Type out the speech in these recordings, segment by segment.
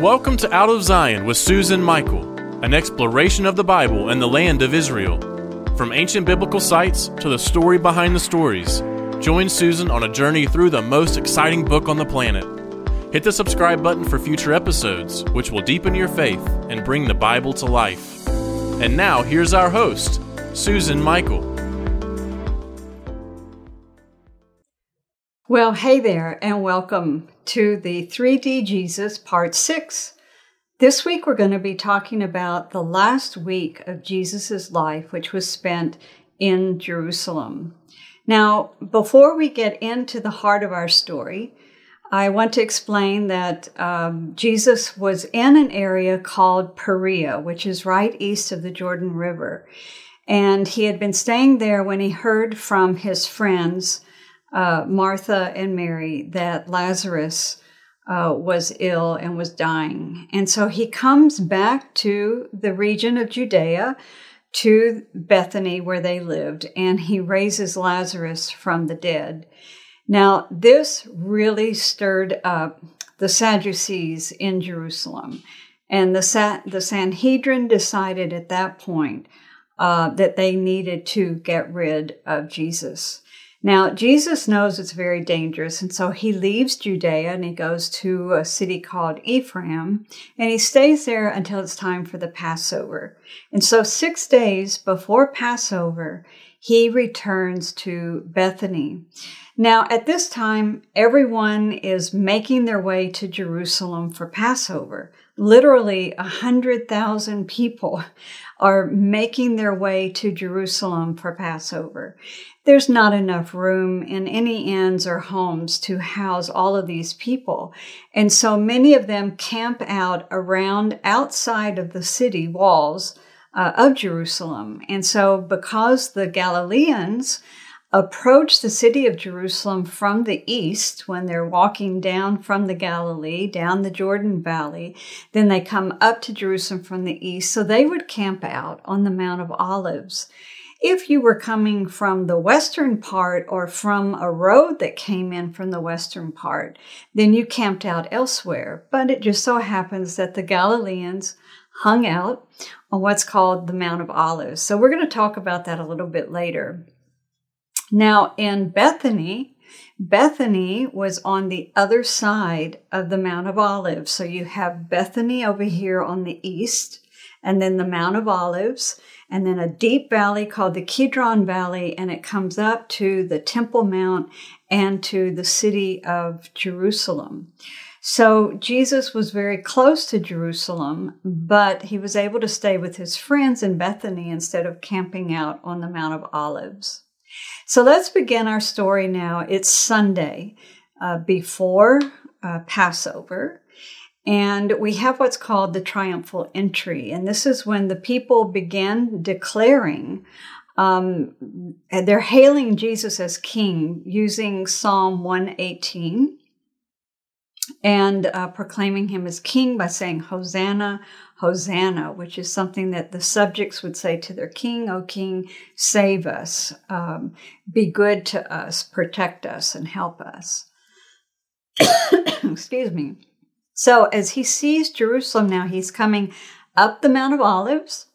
Welcome to Out of Zion with Susan Michael, an exploration of the Bible and the land of Israel. From ancient biblical sites to the story behind the stories, join Susan on a journey through the most exciting book on the planet. Hit the subscribe button for future episodes, which will deepen your faith and bring the Bible to life. And now, here's our host, Susan Michael. Well, hey there, and welcome to the 3D Jesus Part 6. This week we're going to be talking about the last week of Jesus' life, which was spent in Jerusalem. Now, before we get into the heart of our story, I want to explain that um, Jesus was in an area called Perea, which is right east of the Jordan River. And he had been staying there when he heard from his friends uh, Martha and Mary that Lazarus uh, was ill and was dying. And so he comes back to the region of Judea, to Bethany where they lived, and he raises Lazarus from the dead. Now, this really stirred up the Sadducees in Jerusalem. And the, Sa- the Sanhedrin decided at that point uh, that they needed to get rid of Jesus. Now, Jesus knows it's very dangerous, and so he leaves Judea and he goes to a city called Ephraim, and he stays there until it's time for the Passover. And so, six days before Passover, he returns to Bethany. Now, at this time, everyone is making their way to Jerusalem for Passover. Literally, a hundred thousand people are making their way to Jerusalem for Passover there's not enough room in any inns or homes to house all of these people. And so many of them camp out around outside of the city walls uh, of Jerusalem. And so because the Galileans approach the city of Jerusalem from the east when they're walking down from the Galilee, down the Jordan Valley. Then they come up to Jerusalem from the east. So they would camp out on the Mount of Olives. If you were coming from the western part or from a road that came in from the western part, then you camped out elsewhere. But it just so happens that the Galileans hung out on what's called the Mount of Olives. So we're going to talk about that a little bit later. Now, in Bethany, Bethany was on the other side of the Mount of Olives. So you have Bethany over here on the east, and then the Mount of Olives and then a deep valley called the Kidron Valley, and it comes up to the Temple Mount and to the city of Jerusalem. So Jesus was very close to Jerusalem, but he was able to stay with his friends in Bethany instead of camping out on the Mount of Olives. So let's begin our story now. It's Sunday uh, before uh, Passover. And we have what's called the triumphal entry. And this is when the people began declaring, um, they're hailing Jesus as king using Psalm 118 and uh, proclaiming him as king by saying, Hosanna, Hosanna, which is something that the subjects would say to their king, O king, save us, um, be good to us, protect us, and help us. Excuse me. So as he sees Jerusalem now, he's coming up the Mount of Olives.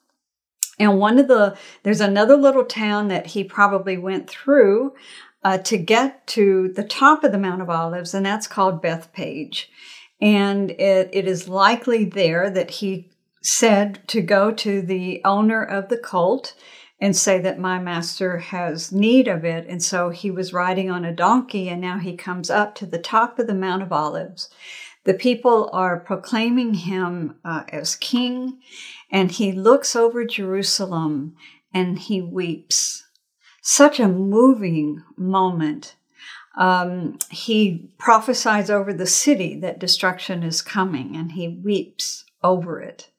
And one of the, there's another little town that he probably went through uh, to get to the top of the Mount of Olives, and that's called Bethphage. And it, it is likely there that he said to go to the owner of the colt and say that my master has need of it. And so he was riding on a donkey, and now he comes up to the top of the Mount of Olives. The people are proclaiming him uh, as king, and he looks over Jerusalem and he weeps. Such a moving moment. Um, he prophesies over the city that destruction is coming, and he weeps over it.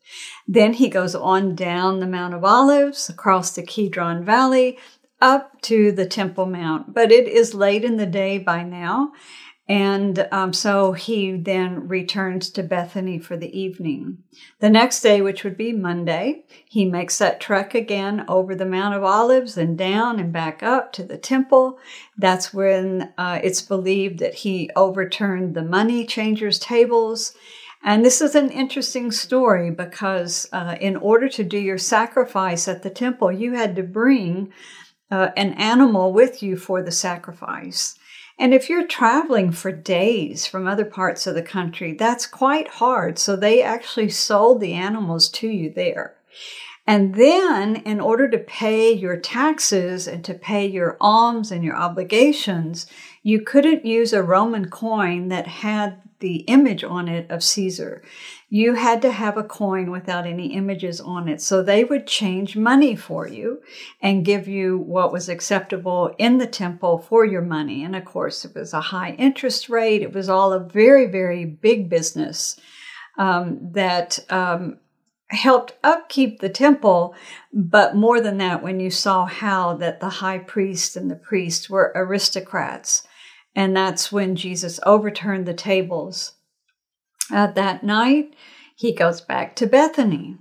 Then he goes on down the Mount of Olives, across the Kidron Valley, up to the Temple Mount. But it is late in the day by now, and um, so he then returns to Bethany for the evening. The next day, which would be Monday, he makes that trek again over the Mount of Olives and down and back up to the temple. That's when uh, it's believed that he overturned the money changers' tables. And this is an interesting story because uh, in order to do your sacrifice at the temple, you had to bring uh, an animal with you for the sacrifice. And if you're traveling for days from other parts of the country, that's quite hard. So they actually sold the animals to you there. And then, in order to pay your taxes and to pay your alms and your obligations, you couldn't use a Roman coin that had the image on it of Caesar. You had to have a coin without any images on it. So they would change money for you and give you what was acceptable in the temple for your money. And of course, it was a high interest rate. It was all a very, very big business um, that um, helped upkeep the temple. But more than that, when you saw how that the high priest and the priests were aristocrats, and that's when Jesus overturned the tables. Uh, that night, he goes back to Bethany.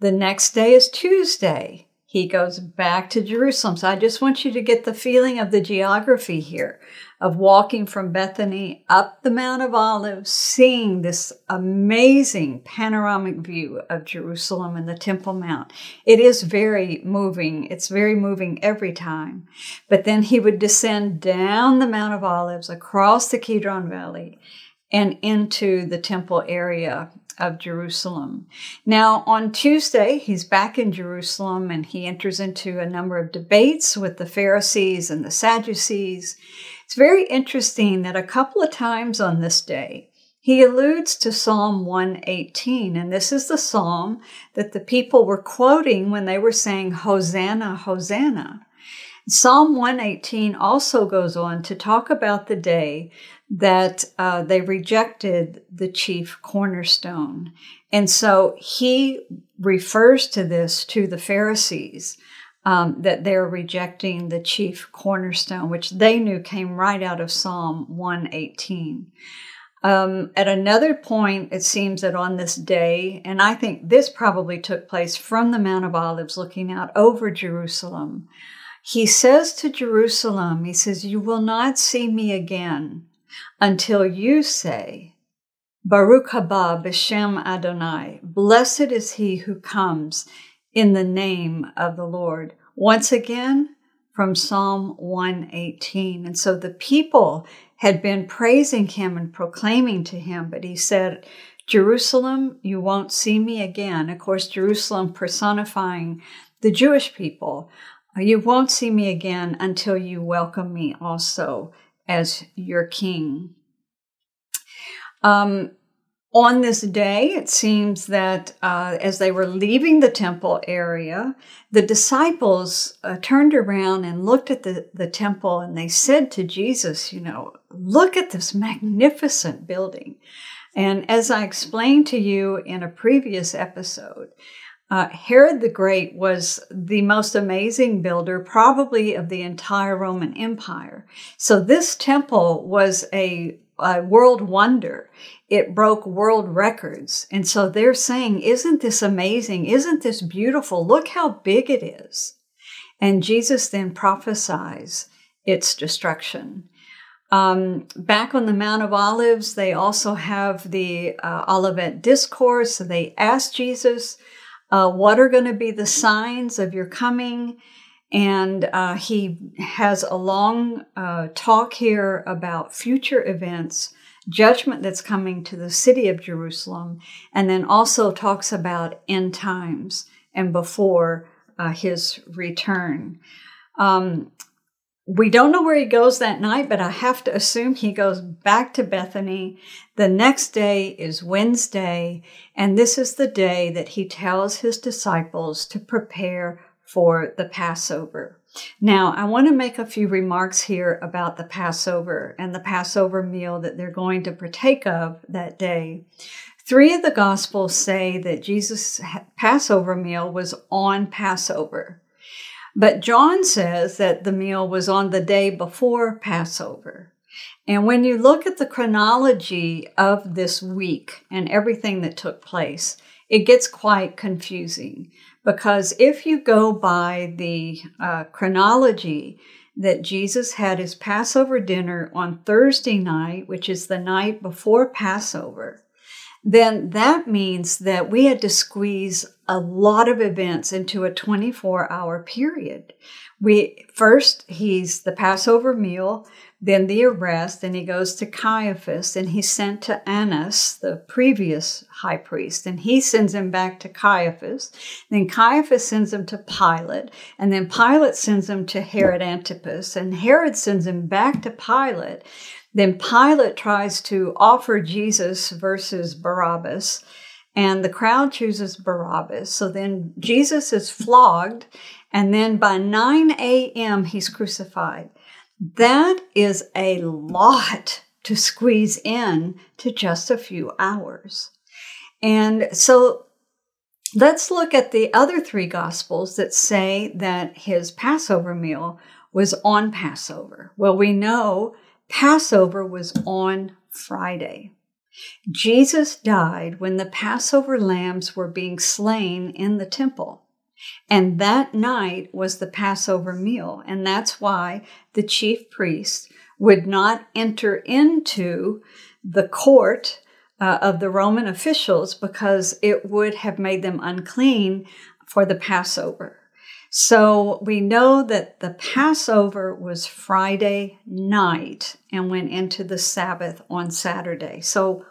The next day is Tuesday. He goes back to Jerusalem. So I just want you to get the feeling of the geography here of walking from Bethany up the Mount of Olives, seeing this amazing panoramic view of Jerusalem and the Temple Mount. It is very moving. It's very moving every time. But then he would descend down the Mount of Olives, across the Kidron Valley, and into the temple area of Jerusalem. Now, on Tuesday, he's back in Jerusalem and he enters into a number of debates with the Pharisees and the Sadducees. It's very interesting that a couple of times on this day, he alludes to Psalm 118, and this is the psalm that the people were quoting when they were saying, Hosanna, Hosanna. Psalm 118 also goes on to talk about the day that uh, they rejected the chief cornerstone. And so he refers to this to the Pharisees um, that they're rejecting the chief cornerstone, which they knew came right out of Psalm 118. Um, at another point, it seems that on this day, and I think this probably took place from the Mount of Olives looking out over Jerusalem, he says to Jerusalem, He says, You will not see me again until you say, Baruch haba b'shem Adonai, blessed is he who comes in the name of the Lord. Once again, from Psalm 118. And so the people had been praising him and proclaiming to him, but he said, Jerusalem, you won't see me again. Of course, Jerusalem personifying the Jewish people. You won't see me again until you welcome me also as your king. Um, on this day, it seems that uh, as they were leaving the temple area, the disciples uh, turned around and looked at the, the temple and they said to Jesus, You know, look at this magnificent building. And as I explained to you in a previous episode, uh, Herod the Great was the most amazing builder, probably of the entire Roman Empire. So this temple was a, a world wonder it broke world records. And so they're saying, Isn't this amazing? Isn't this beautiful? Look how big it is. And Jesus then prophesies its destruction. Um, back on the Mount of Olives, they also have the uh, Olivet Discourse. They ask Jesus, uh, What are going to be the signs of your coming? And uh, he has a long uh, talk here about future events judgment that's coming to the city of Jerusalem, and then also talks about end times and before uh, his return. Um, we don't know where he goes that night, but I have to assume he goes back to Bethany. The next day is Wednesday, and this is the day that he tells his disciples to prepare for the Passover. Now, I want to make a few remarks here about the Passover and the Passover meal that they're going to partake of that day. Three of the Gospels say that Jesus' Passover meal was on Passover. But John says that the meal was on the day before Passover. And when you look at the chronology of this week and everything that took place, it gets quite confusing because if you go by the uh, chronology that Jesus had his Passover dinner on Thursday night, which is the night before Passover, then that means that we had to squeeze a lot of events into a 24 hour period. We first he's the Passover meal, then the arrest, and he goes to Caiaphas, and he's sent to Annas, the previous high priest, and he sends him back to Caiaphas. Then Caiaphas sends him to Pilate, and then Pilate sends him to Herod Antipas, and Herod sends him back to Pilate. Then Pilate tries to offer Jesus versus Barabbas, and the crowd chooses Barabbas. So then Jesus is flogged, and then by 9 a.m., he's crucified. That is a lot to squeeze in to just a few hours. And so let's look at the other three gospels that say that his Passover meal was on Passover. Well, we know Passover was on Friday. Jesus died when the Passover lambs were being slain in the temple. And that night was the Passover meal. And that's why the chief priest would not enter into the court uh, of the Roman officials because it would have made them unclean for the Passover. So we know that the Passover was Friday night and went into the Sabbath on Saturday. So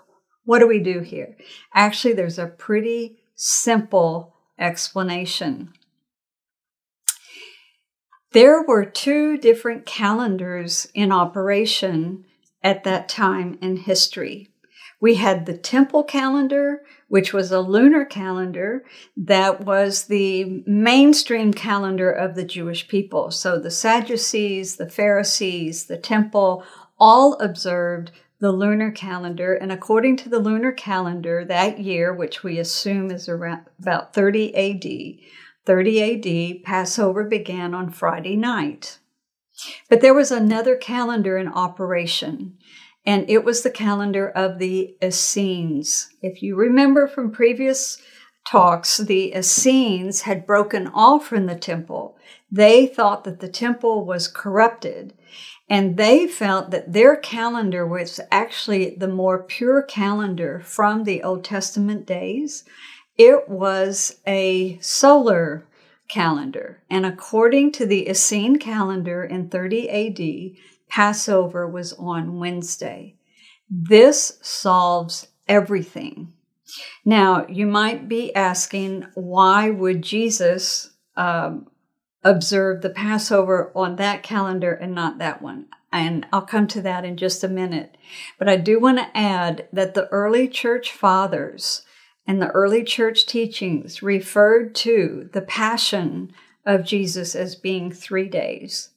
what do we do here? Actually, there's a pretty simple explanation. There were two different calendars in operation at that time in history. We had the temple calendar, which was a lunar calendar that was the mainstream calendar of the Jewish people. So the Sadducees, the Pharisees, the temple all observed the lunar calendar. And according to the lunar calendar, that year, which we assume is around about 30 AD, 30 AD, Passover began on Friday night. But there was another calendar in operation and it was the calendar of the Essenes. If you remember from previous talks, the Essenes had broken off from the temple. They thought that the temple was corrupted, and they felt that their calendar was actually the more pure calendar from the Old Testament days. It was a solar calendar, and according to the Essene calendar in 30 AD, Passover was on Wednesday. This solves everything. Now, you might be asking, why would Jesus um, observe the Passover on that calendar and not that one? And I'll come to that in just a minute. But I do want to add that the early church fathers and the early church teachings referred to the passion of Jesus as being three days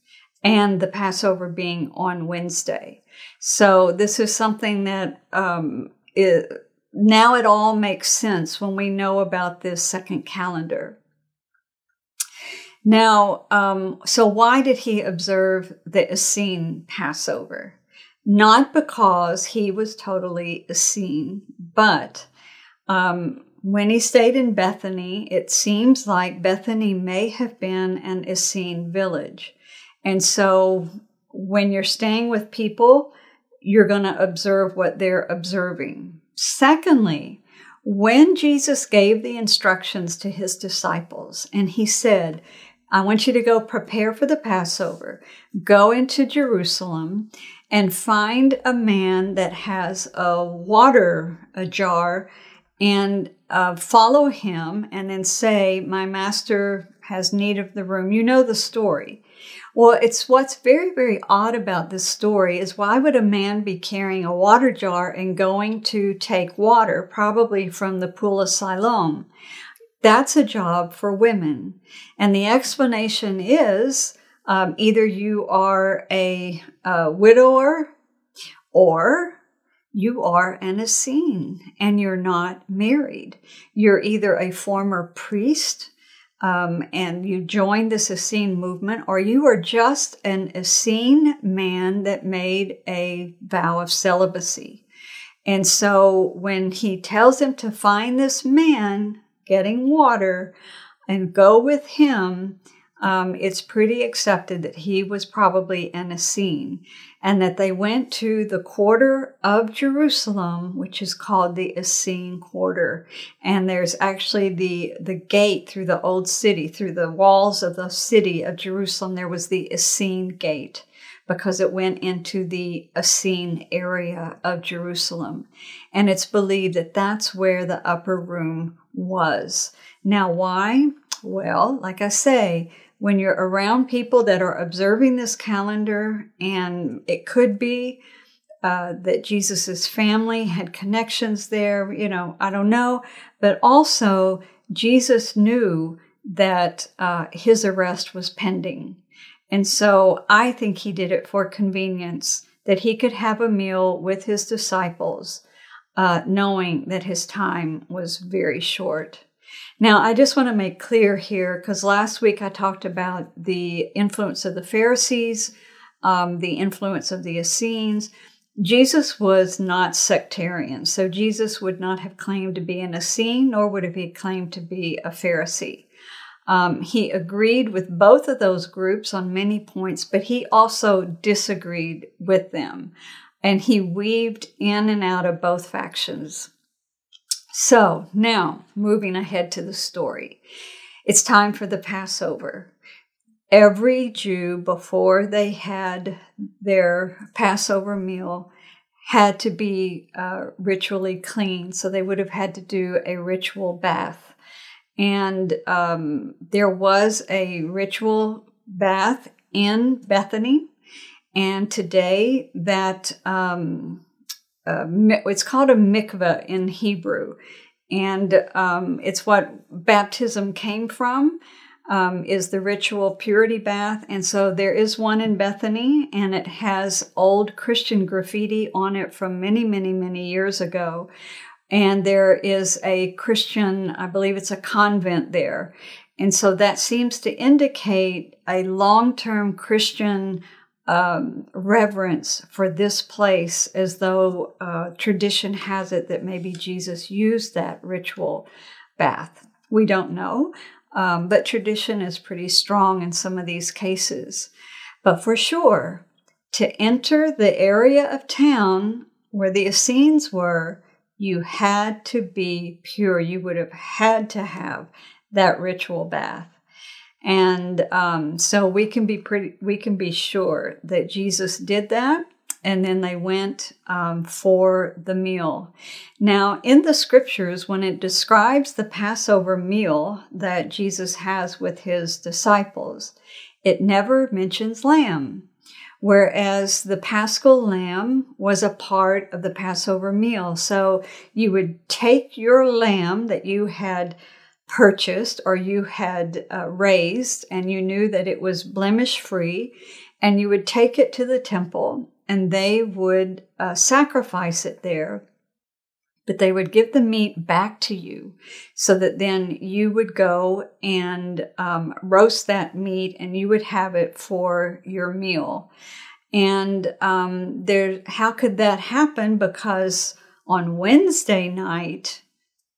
and the Passover being on Wednesday. So this is something that um, now it all makes sense when we know about this second calendar. Now, um, so why did he observe the Essene Passover? Not because he was totally Essene, but um, when he stayed in Bethany, it seems like Bethany may have been an Essene village. And so when you're staying with people, you're going to observe what they're observing. Secondly, when Jesus gave the instructions to his disciples and he said, I want you to go prepare for the Passover, go into Jerusalem and find a man that has a water a jar and uh, follow him and then say, My master has need of the room. You know the story. Well, it's what's very, very odd about this story is why would a man be carrying a water jar and going to take water, probably from the pool of Siloam? That's a job for women. And the explanation is um, either you are a, a widower or you are an Essene and you're not married. You're either a former priest um, and you join this Essene movement, or you are just an Essene man that made a vow of celibacy. And so when he tells him to find this man getting water and go with him, um, it's pretty accepted that he was probably an Essene and that they went to the quarter of Jerusalem, which is called the Essene quarter. And there's actually the, the gate through the old city, through the walls of the city of Jerusalem, there was the Essene gate because it went into the Essene area of Jerusalem. And it's believed that that's where the upper room was. Now, why? Well, like I say, when you're around people that are observing this calendar, and it could be uh, that Jesus's family had connections there, you know, I don't know, but also Jesus knew that uh, his arrest was pending. And so I think he did it for convenience, that he could have a meal with his disciples, uh, knowing that his time was very short. Now, I just want to make clear here, because last week I talked about the influence of the Pharisees, um, the influence of the Essenes. Jesus was not sectarian, so Jesus would not have claimed to be an Essene, nor would have he claimed to be a Pharisee. Um, he agreed with both of those groups on many points, but he also disagreed with them. And he weaved in and out of both factions. So now, moving ahead to the story, it's time for the Passover. Every Jew, before they had their Passover meal, had to be uh, ritually clean. So they would have had to do a ritual bath. And um, there was a ritual bath in Bethany. And today, that um, uh, it's called a mikveh in Hebrew, and um, it's what baptism came from. Um, is the ritual purity bath, and so there is one in Bethany, and it has old Christian graffiti on it from many, many, many years ago. And there is a Christian, I believe it's a convent there. And so that seems to indicate a long term Christian um, reverence for this place as though uh, tradition has it that maybe Jesus used that ritual bath. We don't know, um, but tradition is pretty strong in some of these cases. But for sure, to enter the area of town where the Essenes were, you had to be pure. You would have had to have that ritual bath. And um, so we can be pretty, we can be sure that Jesus did that. And then they went um, for the meal. Now, in the scriptures, when it describes the Passover meal that Jesus has with his disciples, it never mentions lamb whereas the paschal lamb was a part of the Passover meal. So you would take your lamb that you had purchased or you had uh, raised and you knew that it was blemish free, and you would take it to the temple and they would uh, sacrifice it there. But they would give the meat back to you so that then you would go and um, roast that meat and you would have it for your meal. And um, there, how could that happen? Because on Wednesday night,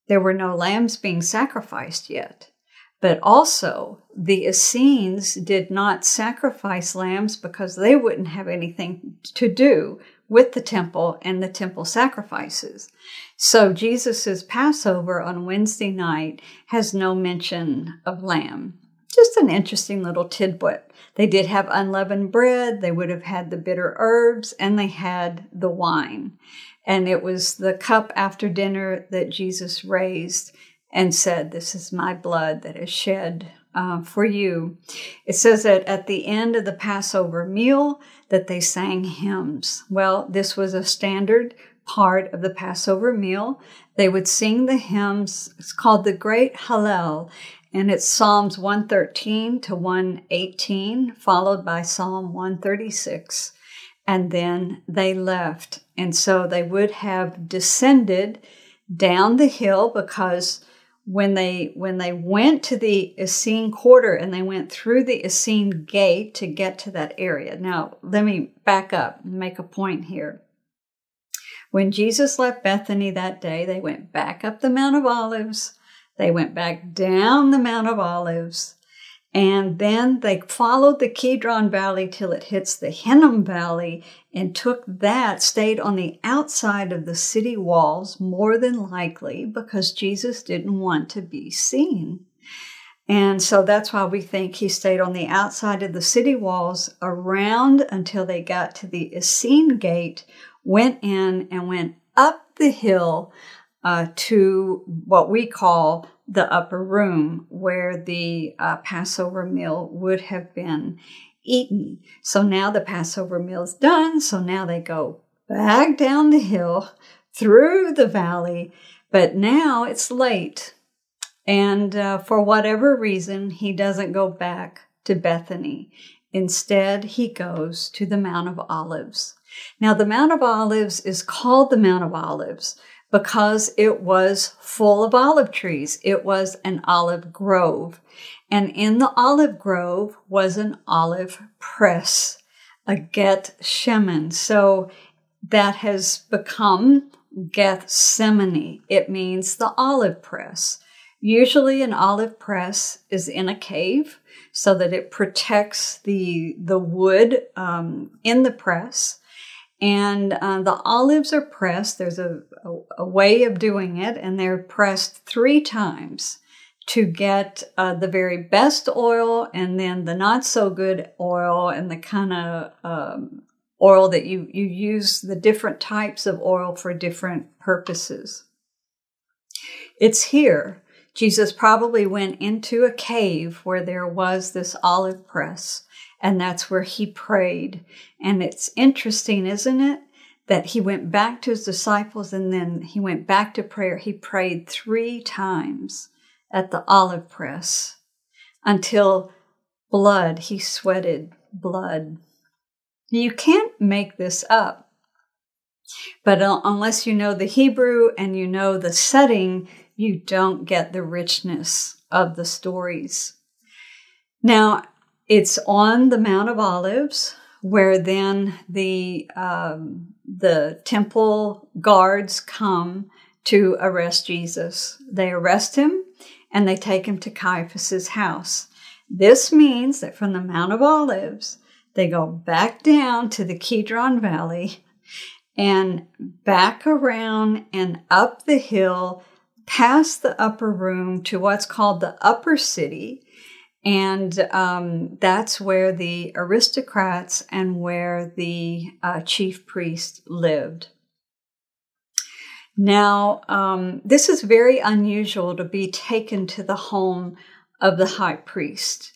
there were no lambs being sacrificed yet. But also, the Essenes did not sacrifice lambs because they wouldn't have anything to do with the temple and the temple sacrifices. So Jesus's Passover on Wednesday night has no mention of lamb. Just an interesting little tidbit. They did have unleavened bread, they would have had the bitter herbs, and they had the wine. And it was the cup after dinner that Jesus raised and said, This is my blood that is shed uh, for you. It says that at the end of the Passover meal that they sang hymns. Well, this was a standard part of the Passover meal. They would sing the hymns. It's called the Great Hallel, and it's Psalms 113 to 118, followed by Psalm 136 and then they left. And so they would have descended down the hill because when they when they went to the Essene quarter and they went through the Essene gate to get to that area. Now, let me back up and make a point here. When Jesus left Bethany that day, they went back up the Mount of Olives. They went back down the Mount of Olives. And then they followed the Kidron Valley till it hits the Hinnom Valley and took that, stayed on the outside of the city walls, more than likely because Jesus didn't want to be seen. And so that's why we think he stayed on the outside of the city walls around until they got to the Essene Gate, went in and went up the hill uh, to what we call the upper room where the uh, Passover meal would have been eaten. So now the Passover meal is done. So now they go back down the hill through the valley, but now it's late. And uh, for whatever reason, he doesn't go back to Bethany. Instead, he goes to the Mount of Olives. Now, the Mount of Olives is called the Mount of Olives because it was full of olive trees. It was an olive grove. And in the olive grove was an olive press, a Geth Shemen. So that has become Gethsemane. It means the olive press. Usually an olive press is in a cave so that it protects the, the wood um, in the press. And uh, the olives are pressed. There's a, a, a, way of doing it, and they're pressed three times to get uh, the very best oil and then the not so good oil and the kind of um, oil that you, you use the different types of oil for different purposes. It's here. Jesus probably went into a cave where there was this olive press and that's where he prayed. And it's interesting, isn't it? That he went back to his disciples and then he went back to prayer. He prayed three times at the olive press until blood, he sweated blood. You can't make this up. But unless you know the Hebrew and you know the setting, you don't get the richness of the stories. Now, it's on the Mount of Olives, where then the um, the temple guards come to arrest Jesus. They arrest him and they take him to Caiaphas's house. This means that from the Mount of Olives, they go back down to the Kidron Valley and back around and up the hill past the upper room to what's called the upper city and um, that's where the aristocrats and where the uh, chief priest lived. Now, um, this is very unusual to be taken to the home of the high priest.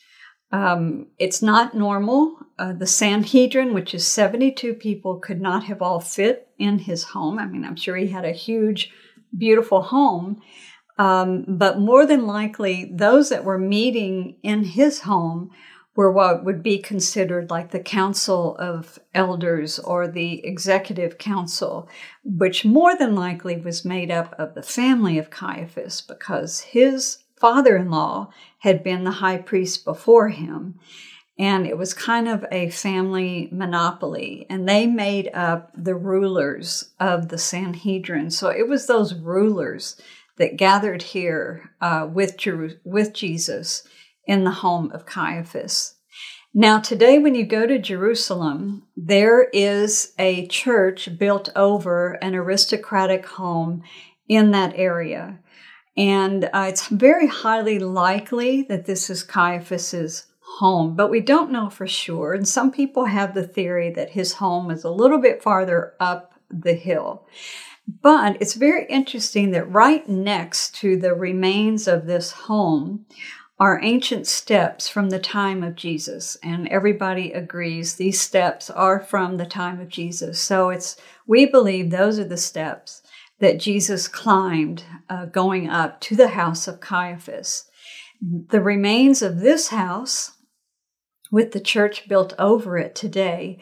Um, it's not normal. Uh, the Sanhedrin, which is 72 people, could not have all fit in his home. I mean, I'm sure he had a huge, beautiful home. Um, but more than likely, those that were meeting in his home were what would be considered like the council of elders or the executive council, which more than likely was made up of the family of Caiaphas because his father in law had been the high priest before him. And it was kind of a family monopoly, and they made up the rulers of the Sanhedrin. So it was those rulers that gathered here uh, with, with Jesus in the home of Caiaphas. Now, today, when you go to Jerusalem, there is a church built over an aristocratic home in that area. And uh, it's very highly likely that this is Caiaphas's home, but we don't know for sure. And some people have the theory that his home is a little bit farther up the hill. But it's very interesting that right next to the remains of this home are ancient steps from the time of Jesus. And everybody agrees these steps are from the time of Jesus. So it's, we believe those are the steps that Jesus climbed uh, going up to the house of Caiaphas. The remains of this house, with the church built over it today,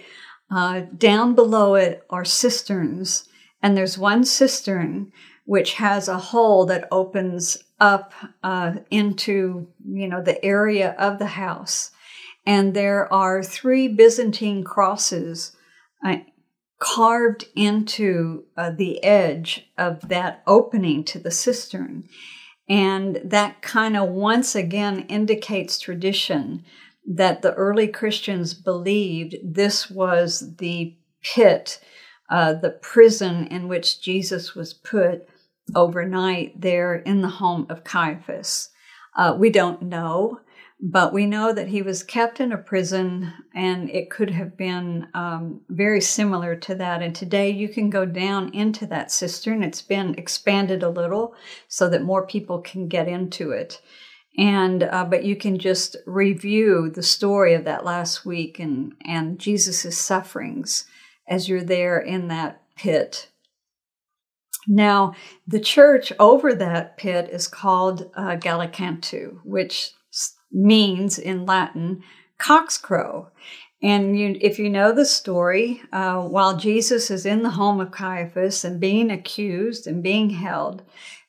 uh, down below it are cisterns and there's one cistern which has a hole that opens up uh, into you know the area of the house. And there are three byzantine crosses uh, carved into uh, the edge of that opening to the cistern. And that kind of once again indicates tradition that the early Christians believed this was the pit, uh, the prison in which Jesus was put overnight there in the home of Caiaphas. Uh, we don't know, but we know that he was kept in a prison and it could have been um, very similar to that. And today you can go down into that cistern. It's been expanded a little so that more people can get into it. And uh, but you can just review the story of that last week and and Jesus's sufferings as you're there in that pit. Now, the church over that pit is called uh, Gallicantu, which means in Latin cockscrow. And you, if you know the story, uh, while Jesus is in the home of Caiaphas and being accused and being held,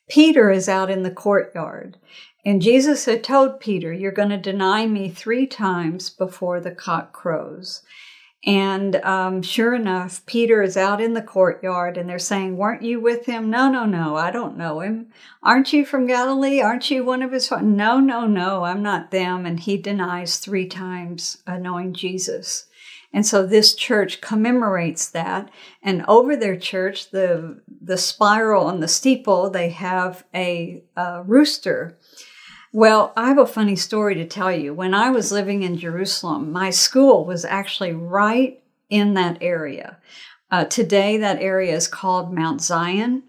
Peter is out in the courtyard. And Jesus had told Peter, You're going to deny me three times before the cock crows. And um, sure enough, Peter is out in the courtyard and they're saying, Weren't you with him? No, no, no, I don't know him. Aren't you from Galilee? Aren't you one of his? No, no, no, I'm not them. And he denies three times uh, knowing Jesus. And so this church commemorates that. And over their church, the, the spiral on the steeple, they have a, a rooster well, I have a funny story to tell you. When I was living in Jerusalem, my school was actually right in that area. Uh, today, that area is called Mount Zion.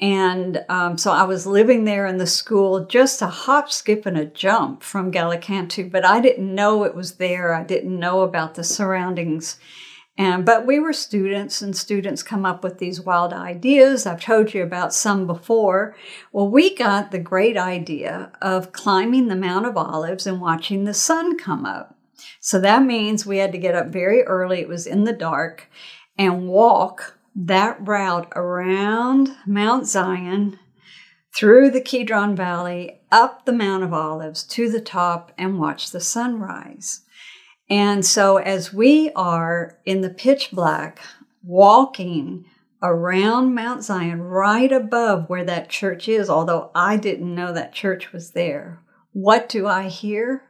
And um, so I was living there in the school, just a hop, skip, and a jump from Gallicantu, but I didn't know it was there. I didn't know about the surroundings. And, but we were students, and students come up with these wild ideas. I've told you about some before. Well, we got the great idea of climbing the Mount of Olives and watching the sun come up. So that means we had to get up very early, it was in the dark, and walk that route around Mount Zion, through the Kidron Valley, up the Mount of Olives to the top, and watch the sunrise. And so, as we are in the pitch black, walking around Mount Zion, right above where that church is, although I didn't know that church was there, what do I hear?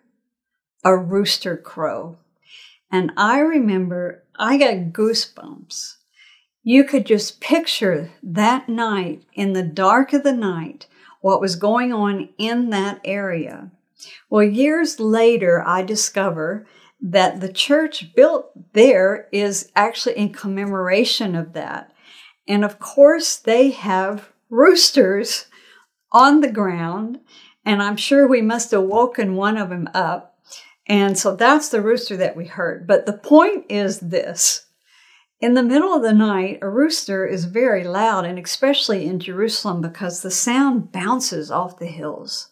A rooster crow. And I remember I got goosebumps. You could just picture that night, in the dark of the night, what was going on in that area. Well, years later, I discover that the church built there is actually in commemoration of that. And of course, they have roosters on the ground, and I'm sure we must have woken one of them up. And so that's the rooster that we heard. But the point is this in the middle of the night, a rooster is very loud, and especially in Jerusalem because the sound bounces off the hills.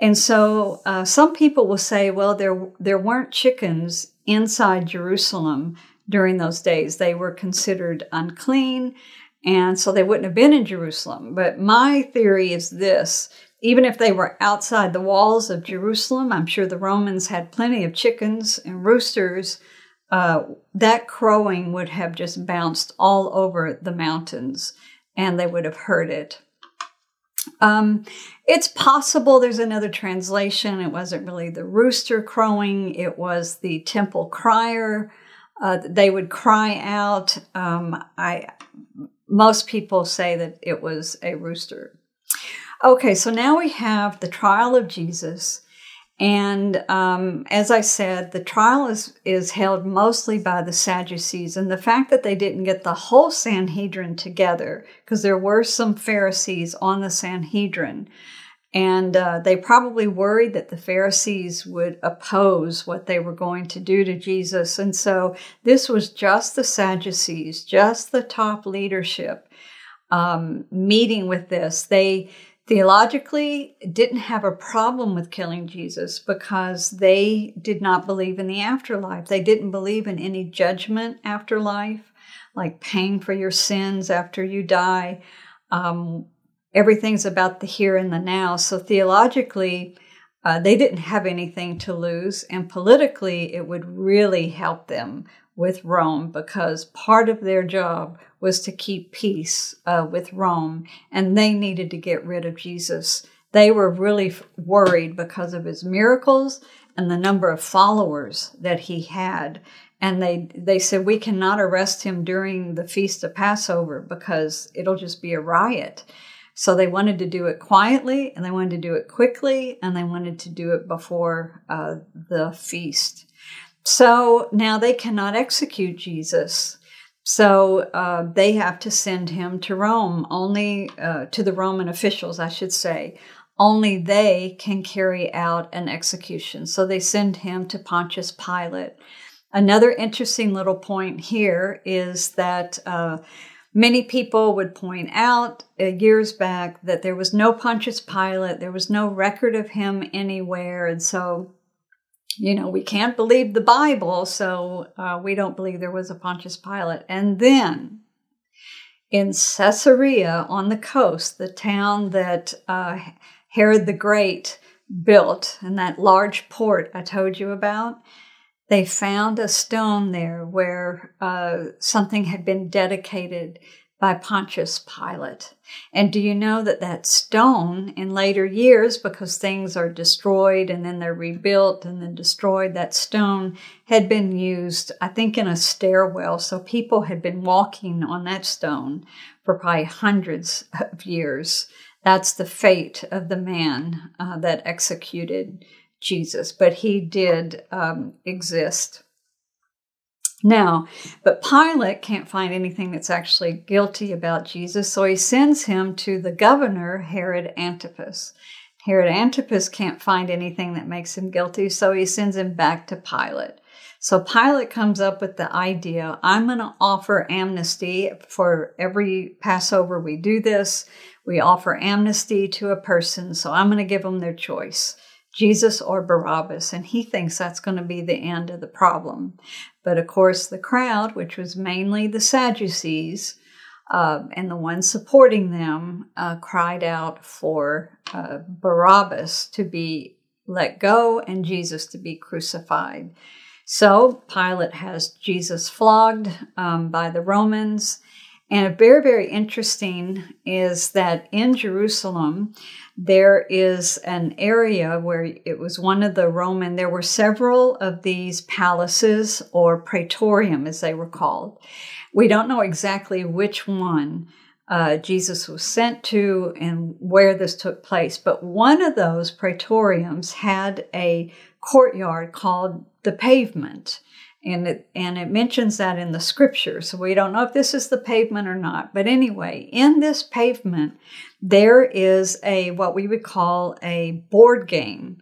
And so uh, some people will say, well, there, there weren't chickens inside Jerusalem during those days. They were considered unclean, and so they wouldn't have been in Jerusalem. But my theory is this even if they were outside the walls of Jerusalem, I'm sure the Romans had plenty of chickens and roosters. Uh, that crowing would have just bounced all over the mountains and they would have heard it. Um, it's possible there's another translation. It wasn't really the rooster crowing, it was the temple crier. Uh, they would cry out. Um, I most people say that it was a rooster. Okay, so now we have the trial of Jesus. And um, as I said, the trial is, is held mostly by the Sadducees. And the fact that they didn't get the whole Sanhedrin together, because there were some Pharisees on the Sanhedrin, and uh, they probably worried that the Pharisees would oppose what they were going to do to Jesus. And so this was just the Sadducees, just the top leadership um, meeting with this. They theologically didn't have a problem with killing Jesus because they did not believe in the afterlife. They didn't believe in any judgment after life, like paying for your sins after you die. Um, everything's about the here and the now. So theologically, uh, they didn't have anything to lose, and politically, it would really help them with Rome because part of their job was to keep peace uh, with Rome, and they needed to get rid of Jesus they were really worried because of his miracles and the number of followers that he had. And they, they said, We cannot arrest him during the Feast of Passover because it'll just be a riot. So they wanted to do it quietly and they wanted to do it quickly and they wanted to do it before uh, the feast. So now they cannot execute Jesus. So uh, they have to send him to Rome, only uh, to the Roman officials, I should say. Only they can carry out an execution. So they send him to Pontius Pilate. Another interesting little point here is that uh, many people would point out uh, years back that there was no Pontius Pilate, there was no record of him anywhere. And so you know, we can't believe the Bible, so uh, we don't believe there was a Pontius Pilate. And then in Caesarea on the coast, the town that uh, Herod the Great built, and that large port I told you about, they found a stone there where uh, something had been dedicated by Pontius Pilate. And do you know that that stone in later years, because things are destroyed and then they're rebuilt and then destroyed, that stone had been used, I think, in a stairwell. So people had been walking on that stone for probably hundreds of years. That's the fate of the man uh, that executed Jesus, but he did um, exist. Now, but Pilate can't find anything that's actually guilty about Jesus, so he sends him to the governor, Herod Antipas. Herod Antipas can't find anything that makes him guilty, so he sends him back to Pilate. So Pilate comes up with the idea I'm going to offer amnesty for every Passover we do this. We offer amnesty to a person, so I'm going to give them their choice. Jesus or Barabbas, and he thinks that's going to be the end of the problem. But of course, the crowd, which was mainly the Sadducees uh, and the ones supporting them, uh, cried out for uh, Barabbas to be let go and Jesus to be crucified. So Pilate has Jesus flogged um, by the Romans. And very, very interesting is that in Jerusalem, there is an area where it was one of the Roman, there were several of these palaces or praetorium, as they were called. We don't know exactly which one uh, Jesus was sent to and where this took place, but one of those praetoriums had a courtyard called the pavement. And it, and it mentions that in the scripture. So we don't know if this is the pavement or not. But anyway, in this pavement, there is a what we would call a board game.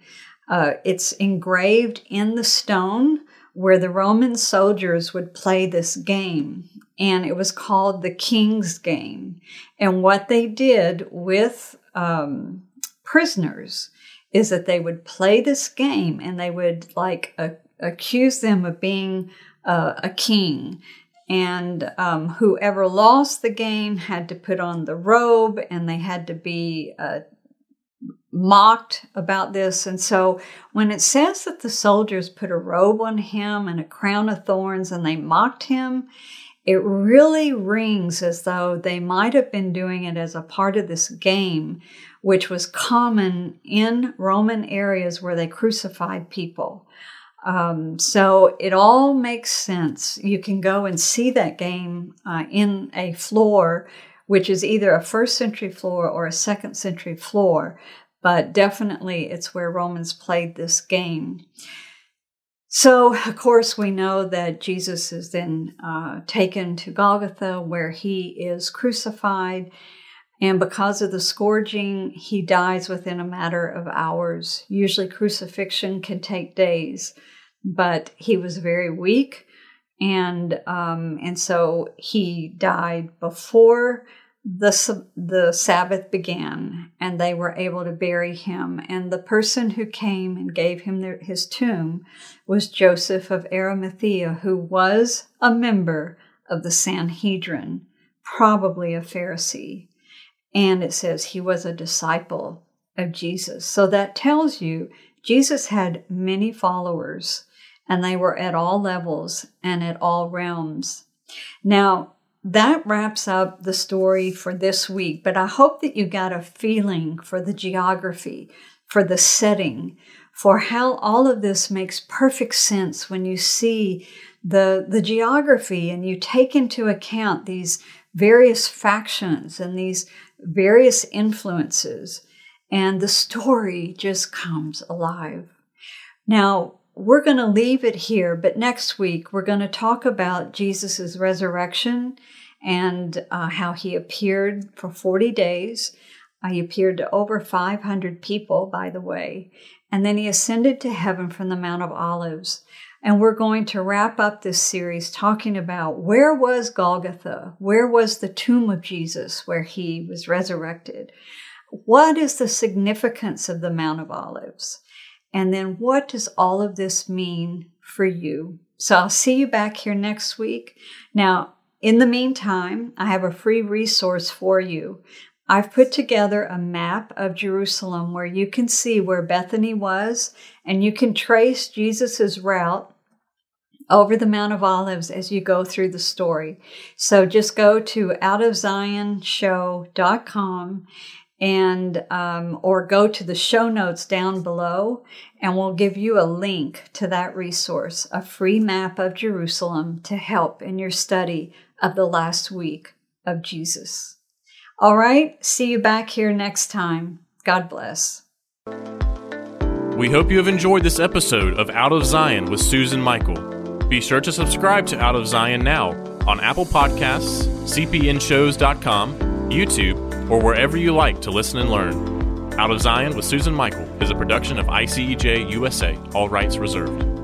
Uh, it's engraved in the stone where the Roman soldiers would play this game, and it was called the King's Game. And what they did with um, prisoners is that they would play this game and they would like uh, accuse them of being uh, a king and um, whoever lost the game had to put on the robe and they had to be uh, mocked about this. And so when it says that the soldiers put a robe on him and a crown of thorns and they mocked him, it really rings as though they might have been doing it as a part of this game, which was common in Roman areas where they crucified people. Um, so it all makes sense. You can go and see that game uh, in a floor, which is either a first century floor or a second century floor, but definitely it's where Romans played this game. So, of course, we know that Jesus is then uh, taken to Golgotha where he is crucified. And because of the scourging, he dies within a matter of hours. Usually, crucifixion can take days but he was very weak, and um, and so he died before the the Sabbath began, and they were able to bury him. And the person who came and gave him their, his tomb was Joseph of Arimathea, who was a member of the Sanhedrin, probably a Pharisee. And it says he was a disciple of Jesus. So that tells you Jesus had many followers and they were at all levels and at all realms. Now, that wraps up the story for this week, but I hope that you got a feeling for the geography, for the setting, for how all of this makes perfect sense when you see the, the geography and you take into account these various factions and these various influences, and the story just comes alive. Now, we're going to leave it here, but next week we're going to talk about Jesus' resurrection and uh, how he appeared for 40 days. Uh, he appeared to over 500 people, by the way, and then he ascended to heaven from the Mount of Olives. And we're going to wrap up this series talking about where was Golgotha? Where was the tomb of Jesus where he was resurrected? What is the significance of the Mount of Olives? And then what does all of this mean for you? So I'll see you back here next week. Now, in the meantime, I have a free resource for you. I've put together a map of Jerusalem where you can see where Bethany was and you can trace Jesus' route over the Mount of Olives as you go through the story. So just go to outofzionshow.com and um, or go to the show notes down below and we'll give you a link to that resource a free map of jerusalem to help in your study of the last week of jesus. All right see you back here next time. God bless. We hope you have enjoyed this episode of out of zion with susan michael. Be sure to subscribe to out of zion now on apple podcasts cpnshows.com youtube or wherever you like to listen and learn. Out of Zion with Susan Michael is a production of ICEJ USA, all rights reserved.